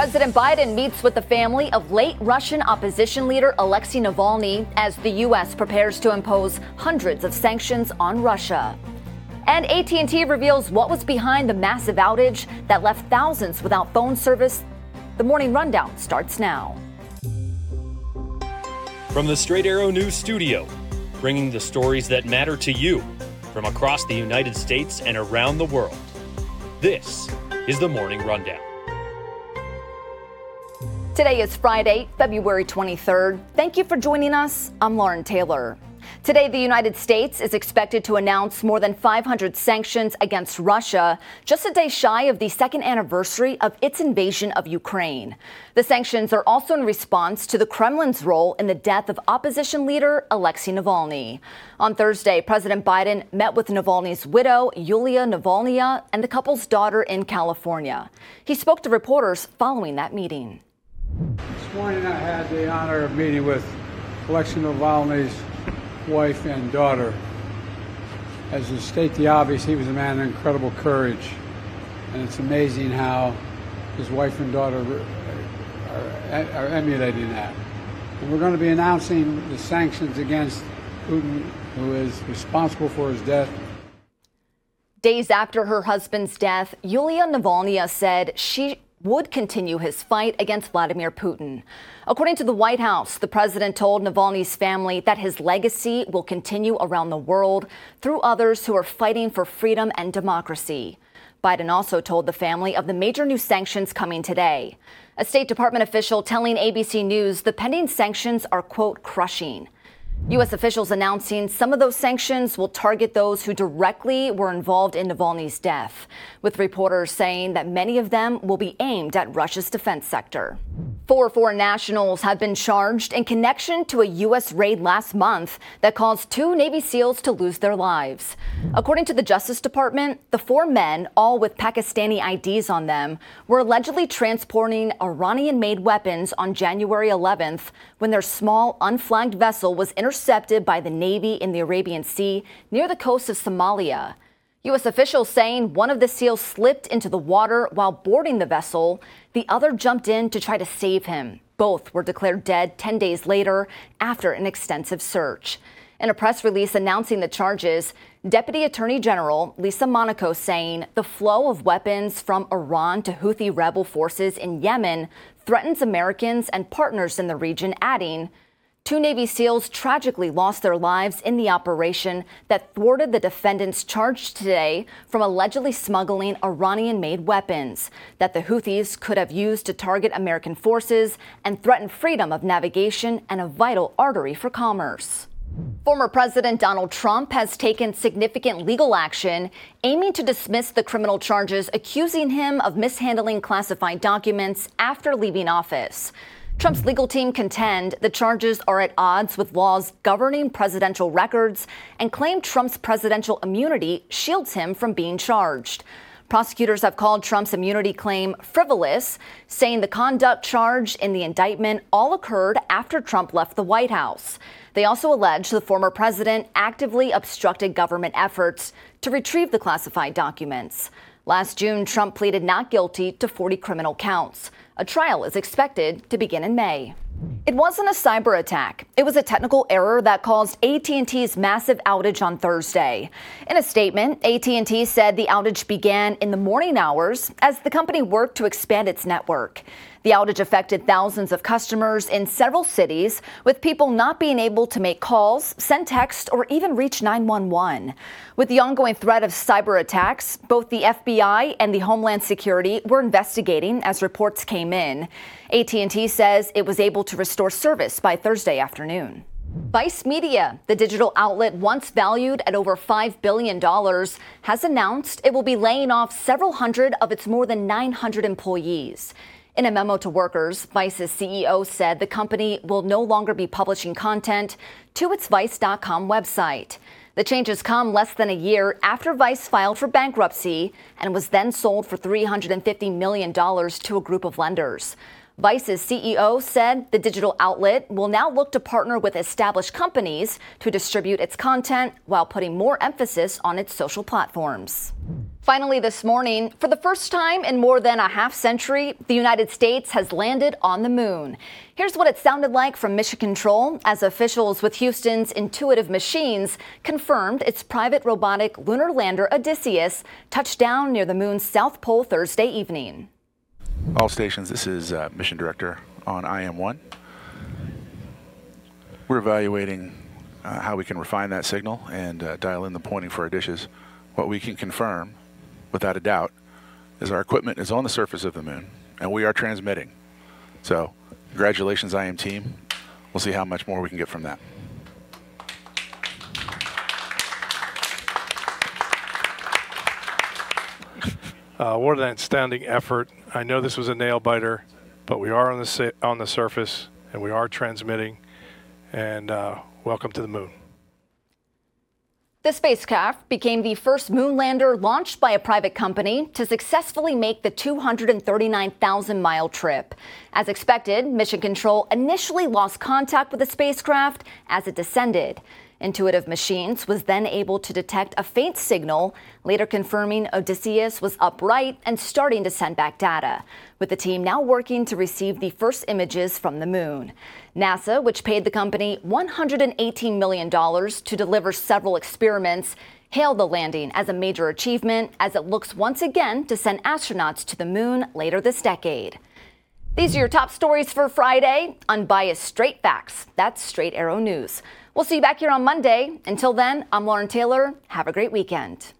President Biden meets with the family of late Russian opposition leader Alexei Navalny as the U.S. prepares to impose hundreds of sanctions on Russia. And AT&T reveals what was behind the massive outage that left thousands without phone service. The morning rundown starts now. From the Straight Arrow News Studio, bringing the stories that matter to you from across the United States and around the world. This is the Morning Rundown. Today is Friday, February 23rd. Thank you for joining us. I'm Lauren Taylor. Today, the United States is expected to announce more than 500 sanctions against Russia, just a day shy of the second anniversary of its invasion of Ukraine. The sanctions are also in response to the Kremlin's role in the death of opposition leader Alexei Navalny. On Thursday, President Biden met with Navalny's widow, Yulia Navalnaya, and the couple's daughter in California. He spoke to reporters following that meeting. This morning, I had the honor of meeting with Alexei Navalny's wife and daughter. As to state the obvious, he was a man of incredible courage. And it's amazing how his wife and daughter are, are emulating that. And we're going to be announcing the sanctions against Putin, who is responsible for his death. Days after her husband's death, Yulia Navalnaya said she would continue his fight against Vladimir Putin. According to the White House, the president told Navalny's family that his legacy will continue around the world through others who are fighting for freedom and democracy. Biden also told the family of the major new sanctions coming today. A State Department official telling ABC News the pending sanctions are, quote, crushing. U.S. officials announcing some of those sanctions will target those who directly were involved in Navalny's death, with reporters saying that many of them will be aimed at Russia's defense sector. Four foreign nationals have been charged in connection to a U.S. raid last month that caused two Navy SEALs to lose their lives. According to the Justice Department, the four men, all with Pakistani IDs on them, were allegedly transporting Iranian made weapons on January 11th when their small, unflagged vessel was intercepted by the Navy in the Arabian Sea near the coast of Somalia. U.S. officials saying one of the SEALs slipped into the water while boarding the vessel. The other jumped in to try to save him. Both were declared dead 10 days later after an extensive search. In a press release announcing the charges, Deputy Attorney General Lisa Monaco saying the flow of weapons from Iran to Houthi rebel forces in Yemen threatens Americans and partners in the region, adding, Two Navy SEALs tragically lost their lives in the operation that thwarted the defendants charged today from allegedly smuggling Iranian made weapons that the Houthis could have used to target American forces and threaten freedom of navigation and a vital artery for commerce. Former President Donald Trump has taken significant legal action aiming to dismiss the criminal charges accusing him of mishandling classified documents after leaving office. Trump's legal team contend the charges are at odds with laws governing presidential records and claim Trump's presidential immunity shields him from being charged. Prosecutors have called Trump's immunity claim frivolous, saying the conduct charged in the indictment all occurred after Trump left the White House. They also allege the former president actively obstructed government efforts to retrieve the classified documents. Last June, Trump pleaded not guilty to 40 criminal counts. A trial is expected to begin in May. It wasn't a cyber attack. It was a technical error that caused AT&T's massive outage on Thursday. In a statement, AT&T said the outage began in the morning hours as the company worked to expand its network. The outage affected thousands of customers in several cities, with people not being able to make calls, send text, or even reach 911. With the ongoing threat of cyber attacks, both the FBI and the Homeland Security were investigating as reports came in. AT&T says it was able to restore service by Thursday afternoon. Vice Media, the digital outlet once valued at over $5 billion, has announced it will be laying off several hundred of its more than 900 employees. In a memo to workers, Vice's CEO said the company will no longer be publishing content to its Vice.com website. The changes come less than a year after Vice filed for bankruptcy and was then sold for $350 million to a group of lenders. Vice's CEO said the digital outlet will now look to partner with established companies to distribute its content while putting more emphasis on its social platforms. Finally, this morning, for the first time in more than a half century, the United States has landed on the moon. Here's what it sounded like from Mission Control as officials with Houston's Intuitive Machines confirmed its private robotic lunar lander Odysseus touched down near the moon's south pole Thursday evening. All stations, this is uh, Mission Director on IM-1. We're evaluating uh, how we can refine that signal and uh, dial in the pointing for our dishes. What we can confirm, without a doubt, is our equipment is on the surface of the moon and we are transmitting. So, congratulations, IM team. We'll see how much more we can get from that. Uh, what an outstanding effort. I know this was a nail biter, but we are on the, on the surface and we are transmitting. And uh, welcome to the moon. The spacecraft became the first moon lander launched by a private company to successfully make the 239,000 mile trip. As expected, Mission Control initially lost contact with the spacecraft as it descended. Intuitive Machines was then able to detect a faint signal, later confirming Odysseus was upright and starting to send back data, with the team now working to receive the first images from the moon. NASA, which paid the company $118 million to deliver several experiments, hailed the landing as a major achievement as it looks once again to send astronauts to the moon later this decade. These are your top stories for Friday. Unbiased straight facts. That's Straight Arrow News. We'll see you back here on Monday. Until then, I'm Lauren Taylor. Have a great weekend.